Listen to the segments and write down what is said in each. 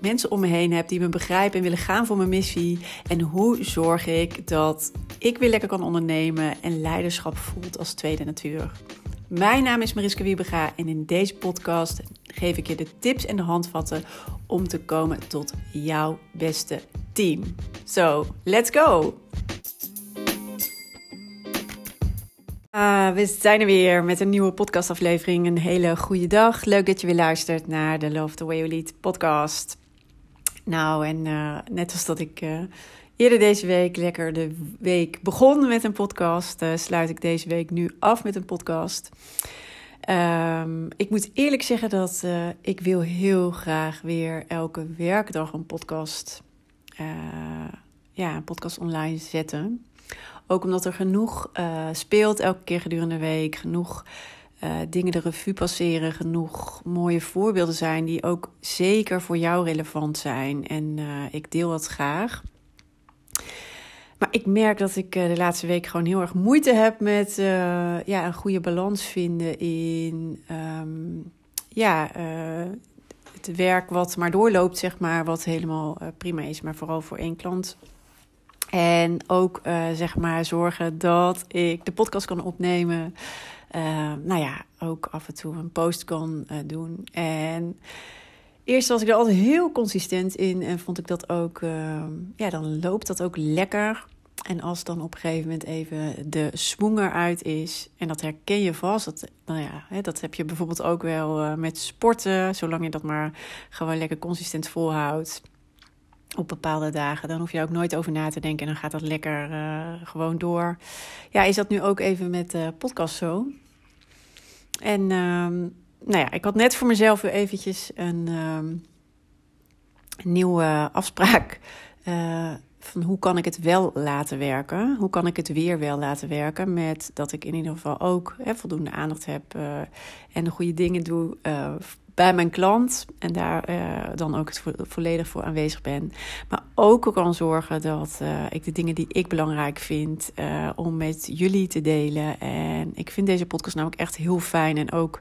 mensen om me heen heb die me begrijpen en willen gaan voor mijn missie? En hoe zorg ik dat ik weer lekker kan ondernemen en leiderschap voelt als tweede natuur? Mijn naam is Mariska Wiebega en in deze podcast geef ik je de tips en de handvatten om te komen tot jouw beste team. So, let's go! Ah, we zijn er weer met een nieuwe podcastaflevering. Een hele goede dag. Leuk dat je weer luistert naar de Love the Way You Lead podcast. Nou, en uh, net als dat ik uh, eerder deze week lekker de week begon met een podcast, uh, sluit ik deze week nu af met een podcast. Um, ik moet eerlijk zeggen dat ik wil heel graag weer elke werkdag een podcast, ja, een podcast online zetten. Ook omdat er genoeg speelt elke keer gedurende de week, genoeg uh, dingen de revue passeren, genoeg mooie voorbeelden zijn die ook zeker voor jou relevant zijn. En uh, ik deel dat graag. Maar ik merk dat ik uh, de laatste week gewoon heel erg moeite heb met ja, een goede balans vinden in um, ja, het werk wat maar doorloopt, zeg maar, wat helemaal prima is, maar vooral voor één klant. En ook zeg maar zorgen dat ik de podcast kan opnemen. Uh, nou ja, ook af en toe een post kan uh, doen. En eerst was ik er altijd heel consistent in en vond ik dat ook, uh, ja, dan loopt dat ook lekker. En als dan op een gegeven moment even de swoon eruit is, en dat herken je vast, dat, nou ja, dat heb je bijvoorbeeld ook wel met sporten, zolang je dat maar gewoon lekker consistent volhoudt op bepaalde dagen. Dan hoef je ook nooit over na te denken en dan gaat dat lekker uh, gewoon door. Ja, is dat nu ook even met de podcast zo? En um, nou ja, ik had net voor mezelf weer eventjes een, um, nieuwe afspraak. Uh, van hoe kan ik het wel laten werken? Hoe kan ik het weer wel laten werken? Met dat ik in ieder geval ook hè, voldoende aandacht heb en de goede dingen doe bij mijn klant en daar uh, dan ook vo volledig voor aanwezig ben. Maar ook kan zorgen dat uh, ik de dingen die ik belangrijk vind uh, om met jullie te delen. En ik vind deze podcast ook echt heel fijn. En ook,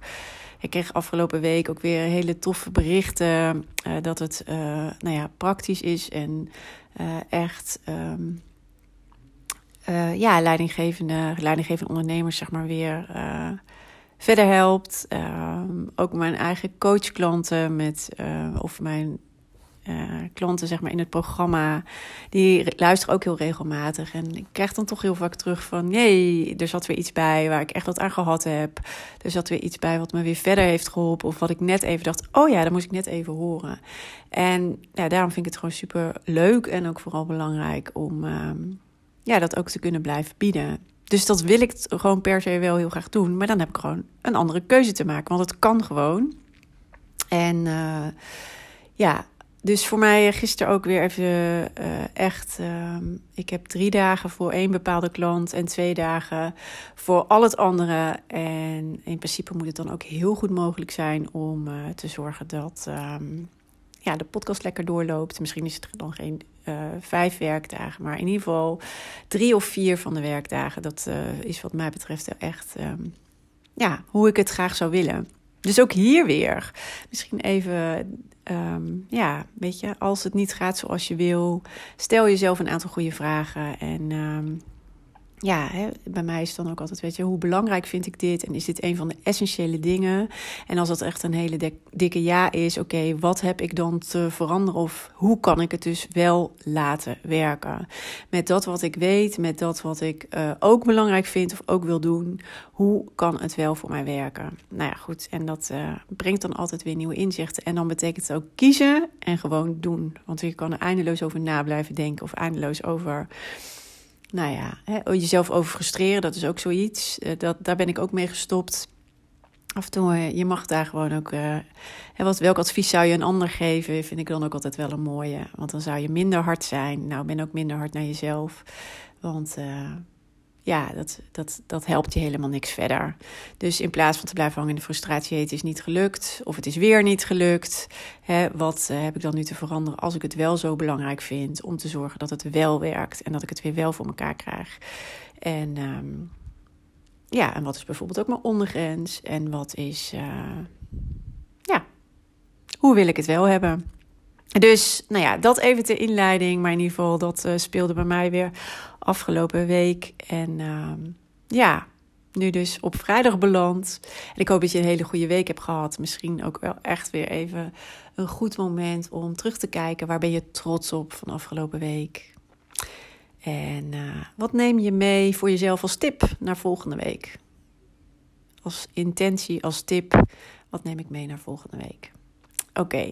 ik kreeg afgelopen week ook weer hele toffe berichten dat het nou ja, praktisch is en echt. Um, ja, leidinggevende, leidinggevende ondernemers, zeg maar weer verder helpt. Uh, ook mijn eigen coachklanten met, uh, of mijn uh, klanten zeg maar in het programma, die luisteren ook heel regelmatig. En ik krijg dan toch heel vaak terug van, nee, er zat weer iets bij waar ik echt wat aan gehad heb. Er zat weer iets bij wat me weer verder heeft geholpen. Of wat ik net even dacht, oh ja, dat moest ik net even horen. En ja, daarom vind ik het gewoon super leuk en ook vooral belangrijk om ehm, ja, dat ook te kunnen blijven bieden. Dus dat wil ik gewoon per se wel heel graag doen. Maar dan heb ik gewoon een andere keuze te maken. Want het kan gewoon. En uh, ja, dus voor mij gisteren ook weer even uh, echt. Uh, ik heb drie dagen voor één bepaalde klant en twee dagen voor al het andere. En in principe moet het dan ook heel goed mogelijk zijn om uh, te zorgen dat um, ja, de podcast lekker doorloopt. Misschien is het dan geen uh, vijf werkdagen, maar in ieder geval drie of vier van de werkdagen. Dat uh, is wat mij betreft echt um, ja, hoe ik het graag zou willen. Dus ook hier weer. Misschien even, um, ja, weet je, als het niet gaat zoals je wil, stel jezelf een aantal goede vragen en um, ja, bij mij is het dan ook altijd, weet je, hoe belangrijk vind ik dit? En is dit een van de essentiële dingen? En als dat echt een hele dikke ja is, oké, wat heb ik dan te veranderen? Of hoe kan ik het dus wel laten werken? Met dat wat ik weet, met dat wat ik uh, ook belangrijk vind of ook wil doen, hoe kan het wel voor mij werken? Nou ja, goed, en dat uh, brengt dan altijd weer nieuwe inzichten. En dan betekent het ook kiezen en gewoon doen. Want je kan er eindeloos over na blijven denken of eindeloos over nou ja, hè, jezelf over frustreren, dat is ook zoiets. Uh, dat, daar ben ik ook mee gestopt. Af en toe, uh, je mag daar gewoon ook. Uh, wat, welk advies zou je een ander geven? Vind ik dan ook altijd wel een mooie. Want dan zou je minder hard zijn. Nou, ben ook minder hard naar jezelf. Want ja, dat, dat, dat helpt je helemaal niks verder. Dus in plaats van te blijven hangen in de frustratie, het is niet gelukt of het is weer niet gelukt. Hè, wat heb ik dan nu te veranderen als ik het wel zo belangrijk vind om te zorgen dat het wel werkt en dat ik het weer wel voor elkaar krijg? En ehm, ja, en wat is bijvoorbeeld ook mijn ondergrens? En wat is, uh, ja, hoe wil ik het wel hebben? Dus, nou ja, dat even de inleiding. Maar in ieder geval, dat uh, speelde bij mij weer afgelopen week. En uh, ja, nu dus op vrijdag beland. En ik hoop dat je een hele goede week hebt gehad. Misschien ook wel echt weer even een goed moment om terug te kijken. Waar ben je trots op van afgelopen week? En uh, wat neem je mee voor jezelf als tip naar volgende week? Als intentie, als tip, wat neem ik mee naar volgende week? Oké,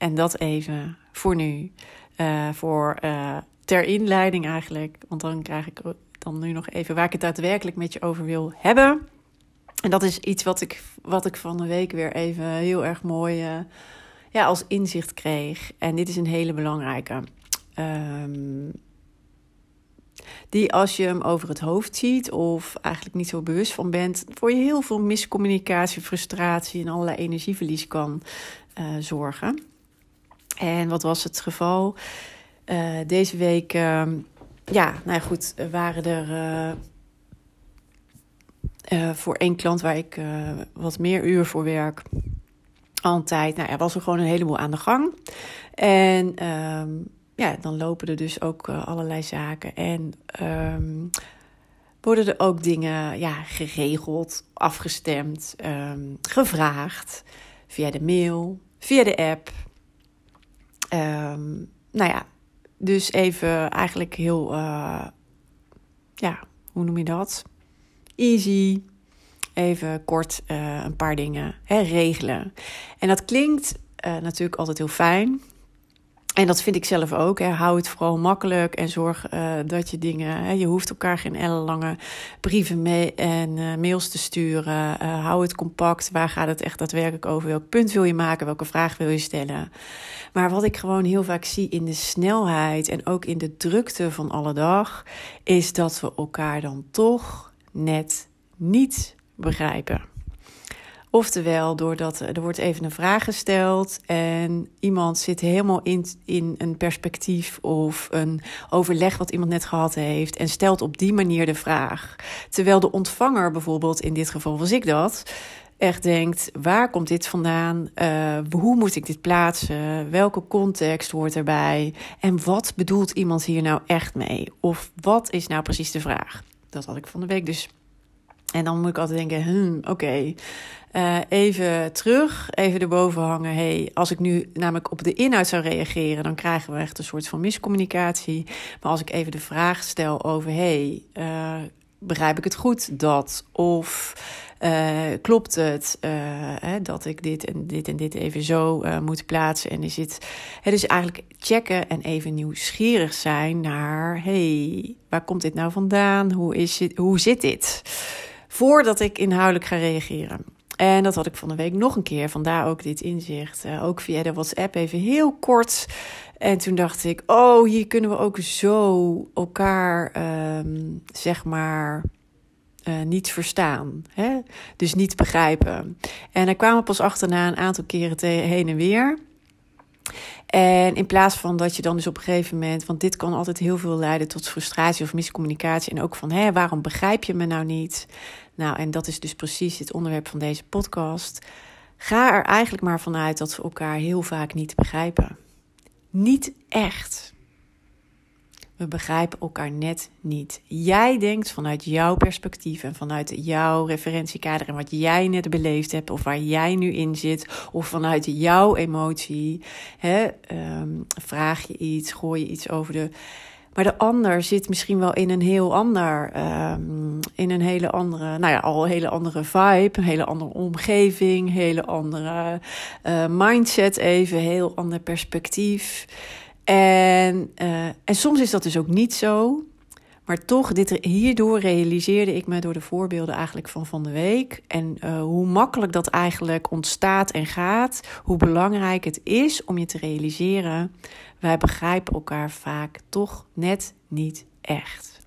en dat even voor nu. Uh, voor uh, ter inleiding eigenlijk. Want dan krijg ik dan nu nog even waar ik het daadwerkelijk met je over wil hebben. En dat is iets wat ik, wat ik van de week weer even heel erg mooi uh, ja, als inzicht kreeg. En dit is een hele belangrijke. Um, die als je hem over het hoofd ziet of eigenlijk niet zo bewust van bent, voor je heel veel miscommunicatie, frustratie en allerlei energieverlies kan zorgen. En wat was het geval? Uh, deze week, uh, ja, nou ja, goed, waren er uh, voor één klant waar ik wat meer uur voor werk, altijd, nou ja, was er gewoon een heleboel aan de gang. En ehm, ja, dan lopen er dus ook allerlei zaken en um, worden er ook dingen ja, geregeld, afgestemd, gevraagd via de mail, via de app. Um, nou ja, dus even eigenlijk heel, uh, ja, hoe noem je dat? Easy. Even kort uh, een paar dingen hè, regelen. En dat klinkt uh, natuurlijk altijd heel fijn. En dat vind ik zelf ook. Hè. Hou het vooral makkelijk en zorg uh, dat je dingen. Hè, je hoeft elkaar geen ellenlange brieven mee en uh, mails te sturen. Uh, hou het compact. Waar gaat het echt daadwerkelijk over? Welk punt wil je maken? Welke vraag wil je stellen? Maar wat ik gewoon heel vaak zie in de snelheid en ook in de drukte van alle dag, is dat we elkaar dan toch net niet begrijpen. Oftewel, doordat er wordt even een vraag gesteld en iemand zit helemaal in, in een perspectief of een overleg wat iemand net gehad heeft en stelt op die manier de vraag. Terwijl de ontvanger bijvoorbeeld, in dit geval was ik dat, echt denkt: waar komt dit vandaan? Uh, hoe moet ik dit plaatsen? Welke context hoort erbij? En wat bedoelt iemand hier nou echt mee? Of wat is nou precies de vraag? Dat had ik van de week dus. En dan moet ik altijd denken: hmm, oké. Uh, even terug, even erboven hangen. Hey, als ik nu namelijk op de inhoud zou reageren, dan krijgen we echt een soort van miscommunicatie. Maar als ik even de vraag stel over: hey, uh, begrijp ik het goed dat? Of uh, klopt het hè, dat ik dit en dit en dit even zo moet plaatsen? En is het. Hè, dus eigenlijk checken en even nieuwsgierig zijn naar: hey, waar komt dit nou vandaan? Hoe, is het, hoe zit dit? Voordat ik inhoudelijk ga reageren. En dat had ik van de week nog een keer, vandaar ook dit inzicht. Uh, ook via de WhatsApp even heel kort. En toen dacht ik, oh, hier kunnen we ook zo elkaar, um, zeg maar, uh, niet verstaan. Hè? Dus niet begrijpen. En daar kwamen pas achterna een aantal keren heen en weer. En in plaats van dat je dan dus op een gegeven moment, want dit kan altijd heel veel leiden tot frustratie of miscommunicatie. En ook van, hé, waarom begrijp je me nou niet? Nou, en dat is dus precies het onderwerp van deze podcast. Ga er eigenlijk maar vanuit dat we elkaar heel vaak niet begrijpen. Niet echt. We begrijpen elkaar net niet. Jij denkt vanuit jouw perspectief en vanuit jouw referentiekader en wat jij net beleefd hebt, of waar jij nu in zit, of vanuit jouw emotie. Hè, um, vraag je iets, gooi je iets over de maar de ander zit misschien wel in een heel ander, um, in een hele andere, nou ja, al een hele andere vibe, een hele andere omgeving, hele andere uh, mindset even, heel ander perspectief. En, uh, en soms is dat dus ook niet zo. Maar toch, dit, hierdoor realiseerde ik me door de voorbeelden eigenlijk van van de week. En uh, hoe makkelijk dat eigenlijk ontstaat en gaat. Hoe belangrijk het is om je te realiseren. Wij begrijpen elkaar vaak toch net niet echt.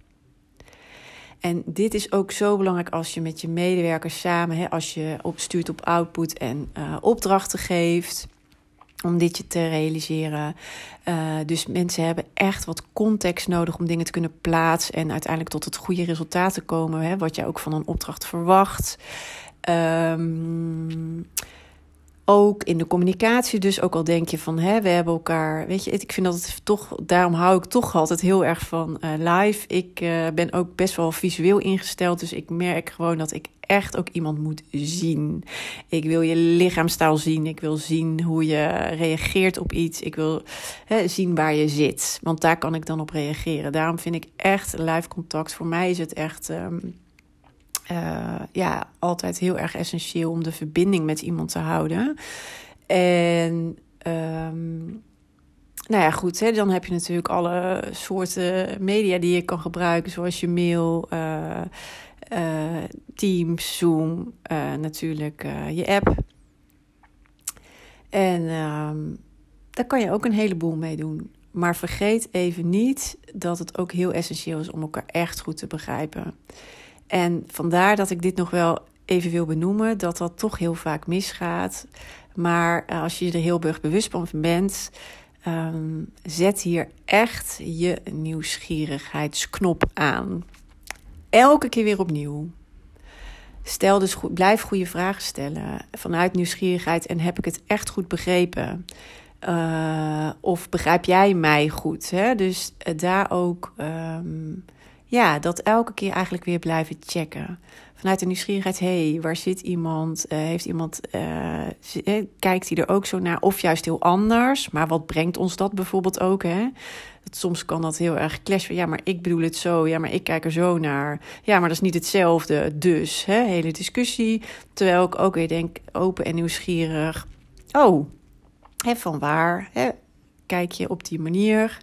En dit is ook zo belangrijk als je met je medewerkers samen, hè, als je opstuurt op output en uh, opdrachten geeft om dit je te realiseren. Uh, dus mensen hebben echt wat context nodig om dingen te kunnen plaatsen en uiteindelijk tot het goede resultaat te komen, hè, wat je ook van een opdracht verwacht. Um, ook in de communicatie, dus ook al denk je van hè, we hebben elkaar. Weet je, ik vind dat het toch, daarom hou ik toch altijd heel erg van uh, live. Ik uh, ben ook best wel visueel ingesteld, dus ik merk gewoon dat ik echt ook iemand moet zien. Ik wil je lichaamstaal zien, ik wil zien hoe je reageert op iets, ik wil zien waar je zit, want daar kan ik dan op reageren. Daarom vind ik echt live contact. Voor mij is het echt. Um, uh, ja, altijd heel erg essentieel om de verbinding met iemand te houden. En um, nou ja, goed, hè, dan heb je natuurlijk alle soorten media die je kan gebruiken, zoals je mail, uh, uh, Teams, Zoom, natuurlijk je app. En um, daar kan je ook een heleboel mee doen. Maar vergeet even niet dat het ook heel essentieel is om elkaar echt goed te begrijpen. En vandaar dat ik dit nog wel even wil benoemen, dat dat toch heel vaak misgaat. Maar eh, als je er heel bewust van bent, um, zet hier echt je nieuwsgierigheidsknop aan. Elke keer weer opnieuw. Stel dus blijf goede vragen stellen vanuit nieuwsgierigheid en heb ik het echt goed begrepen? Uh, of begrijp jij mij goed? Hè? Dus uh, daar ook um, ja, dat elke keer eigenlijk weer blijven checken. Vanuit de nieuwsgierigheid, hé, hey, waar zit iemand? Uh, heeft iemand, uh, kijkt hij er ook zo naar? Of juist heel anders. Maar wat brengt ons dat bijvoorbeeld ook, hè? Dat, soms kan dat heel erg clashen. Ja, maar ik bedoel het zo. Ja, maar ik kijk er zo naar. Ja, maar dat is niet hetzelfde. Dus, hè, hele discussie. Terwijl ik ook weer denk, open en nieuwsgierig. Oh, hè, van waar? Hè? Kijk je op die manier?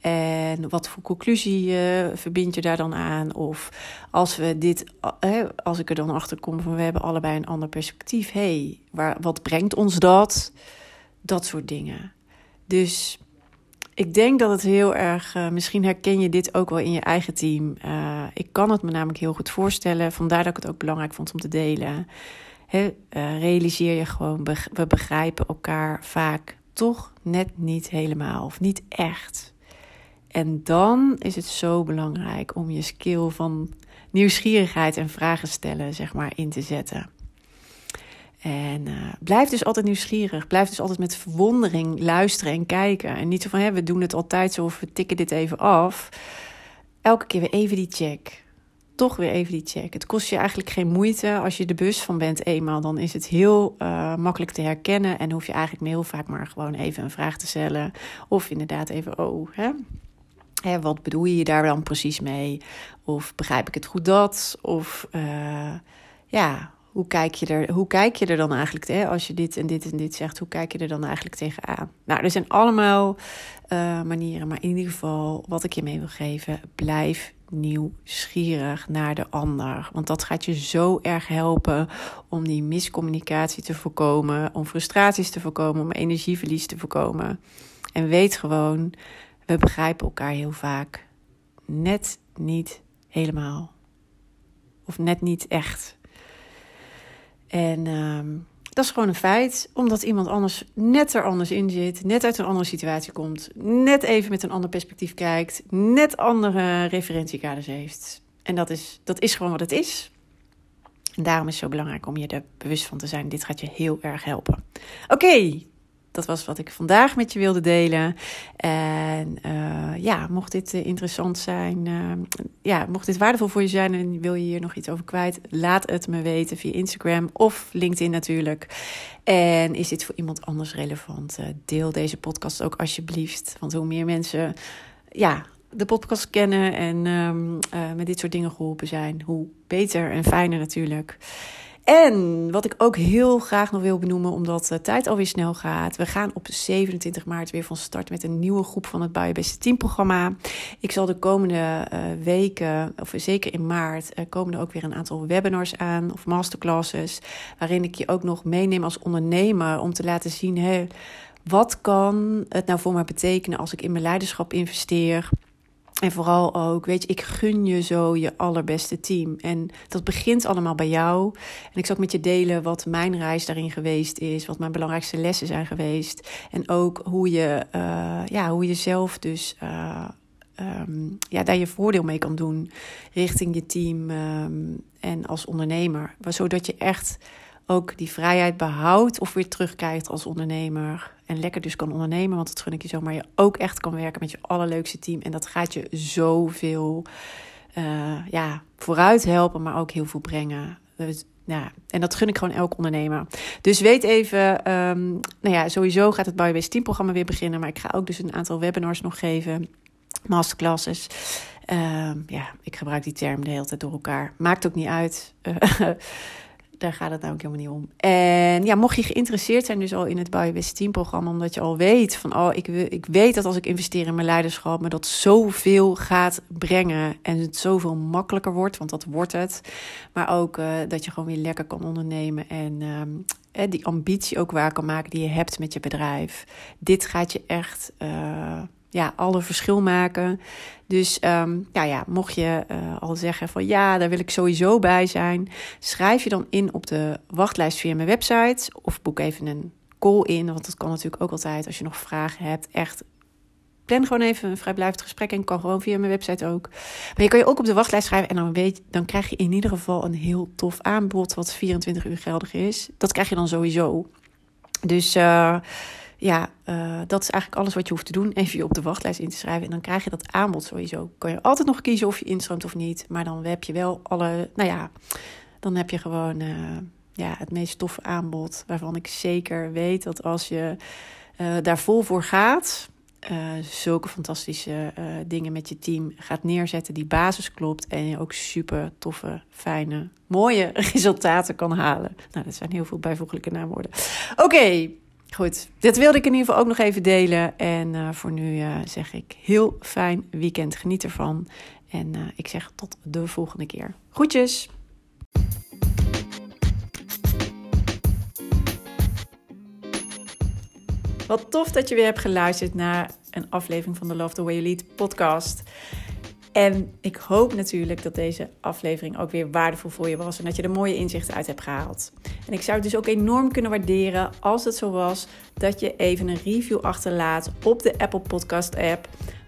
En wat voor conclusie uh, verbind je daar dan aan? Of als we dit, uh, als ik er dan achter kom van we hebben allebei een ander perspectief. hey, wat brengt ons dat? Dat soort dingen. Dus ik denk dat het heel erg, uh, misschien herken je dit ook wel in je eigen team. ik kan het me namelijk heel goed voorstellen. Vandaar dat ik het ook belangrijk vond om te delen. Realiseer je gewoon, we begrijpen elkaar vaak toch net niet helemaal of niet echt. En dan is het zo belangrijk om je skill van nieuwsgierigheid en vragen stellen, zeg maar, in te zetten. En uh, blijf dus altijd nieuwsgierig. Blijf dus altijd met verwondering luisteren en kijken. En niet zo van, hè, we doen het altijd zo of we tikken dit even af. Elke keer weer even die check. Toch weer even die check. Het kost je eigenlijk geen moeite. Als je er bewust van bent eenmaal, dan is het heel uh, makkelijk te herkennen. En hoef je eigenlijk heel vaak maar gewoon even een vraag te stellen. Of inderdaad even, oh, hè, Hè, wat bedoel je daar dan precies mee? Of begrijp ik het goed dat? Of uh, ja, hoe kijk je er, hoe kijk je er dan eigenlijk, als je dit en dit en dit zegt, hoe kijk je er dan eigenlijk tegenaan? Nou, er zijn allemaal uh, manieren, maar in ieder geval, wat ik je mee wil geven, blijf nieuwsgierig naar de ander. Want dat gaat je zo erg helpen om die miscommunicatie te voorkomen, om frustraties te voorkomen, om energieverlies te voorkomen. En weet gewoon we begrijpen elkaar heel vaak net niet helemaal. Of net niet echt. En uh, dat is gewoon een feit, omdat iemand anders net er anders in zit, net uit een andere situatie komt, net even met een ander perspectief kijkt, net andere referentiekaders heeft. En dat is, dat is gewoon wat het is. En daarom is het zo belangrijk om je er bewust van te zijn. Dit gaat je heel erg helpen. Oké, dat was wat ik vandaag met je wilde delen. En uh, ja, mocht dit uh, interessant zijn, uh, ja, mocht dit waardevol voor je zijn en wil je hier nog iets over kwijt, laat het me weten via Instagram of LinkedIn natuurlijk. En is dit voor iemand anders relevant? deel deze podcast ook alsjeblieft. Want hoe meer mensen ja, de podcast kennen en um, met dit soort dingen geholpen zijn, hoe beter en fijner natuurlijk. En wat ik ook heel graag nog wil benoemen, omdat de tijd alweer snel gaat. We gaan op 27 maart weer van start met een nieuwe groep van het Bouwbeste Team programma. Ik zal de komende uh, weken, of zeker in maart, uh, komen er ook weer een aantal webinars aan of masterclasses. Waarin ik je ook nog meeneem als ondernemer om te laten zien, hé, wat kan het nou voor mij betekenen als ik in mijn leiderschap investeer? En vooral ook, weet je, ik gun je zo je allerbeste team. En dat begint allemaal bij jou. En ik zal ook met je delen wat mijn reis daarin geweest is, wat mijn belangrijkste lessen zijn geweest. En ook hoe je, uh, ja, hoe je zelf dus uh, um, ja, daar je voordeel mee kan doen richting je team um, en als ondernemer. Zodat je echt ook die vrijheid behoudt of weer terugkijkt als ondernemer. En lekker dus kan ondernemen, want dat gun ik je zo. Maar je ook echt kan werken met je allerleukste team. En dat gaat je zoveel uh, ja, vooruit helpen, maar ook heel veel brengen. Dus, ja, en dat gun ik gewoon elk ondernemer. Dus weet even, um, nou ja, sowieso gaat het Biobase Team programma weer beginnen. Maar ik ga ook dus een aantal webinars nog geven. Masterclasses. Uh, ja, ik gebruik die term de hele tijd door elkaar. Maakt ook niet uit. daar gaat het ook helemaal niet om. En ja, mocht je geïnteresseerd zijn dus al in het Biobest Team programma, omdat je al weet van, oh, ik, ik weet dat als ik investeer in mijn leiderschap, me dat zoveel gaat brengen en het zoveel makkelijker wordt, want dat wordt het. Maar ook uh, dat je gewoon weer lekker kan ondernemen en um, die ambitie ook waar kan maken die je hebt met je bedrijf. Dit gaat je echt... Uh, ja, alle verschil maken. Dus um, nou ja, mocht je uh, al zeggen van ja, daar wil ik sowieso bij zijn, schrijf je dan in op de wachtlijst via mijn website of boek even een call in, want dat kan natuurlijk ook altijd als je nog vragen hebt. Echt, plan gewoon even een vrijblijvend gesprek en kan gewoon via mijn website ook. Maar je kan je ook op de wachtlijst schrijven en dan, weet, dan krijg je in ieder geval een heel tof aanbod wat 24 uur geldig is. Dat krijg je dan sowieso. Dus uh, ja, uh, dat is eigenlijk alles wat je hoeft te doen. Even je op de wachtlijst in te schrijven. En dan krijg je dat aanbod sowieso. Kan je altijd nog kiezen of je instroomt of niet. Maar dan heb je wel alle. Nou ja, dan heb je gewoon uh, ja, het meest toffe aanbod. Waarvan ik zeker weet dat als je uh, daar vol voor gaat. zulke fantastische dingen met je team gaat neerzetten. Die basis klopt. En je ook super toffe, fijne, mooie resultaten kan halen. Nou, dat zijn heel veel bijvoeglijke naamwoorden. Oké. Goed, dit wilde ik in ieder geval ook nog even delen. En uh, voor nu uh, zeg ik heel fijn weekend. Geniet ervan. En uh, ik zeg tot de volgende keer. Groetjes! Wat tof dat je weer hebt geluisterd naar een aflevering van de Love the Way You Lead podcast. En ik hoop natuurlijk dat deze aflevering ook weer waardevol voor je was en dat je er mooie inzichten uit hebt gehaald. En ik zou het dus ook enorm kunnen waarderen als het zo was dat je even een review achterlaat op de Apple Podcast app.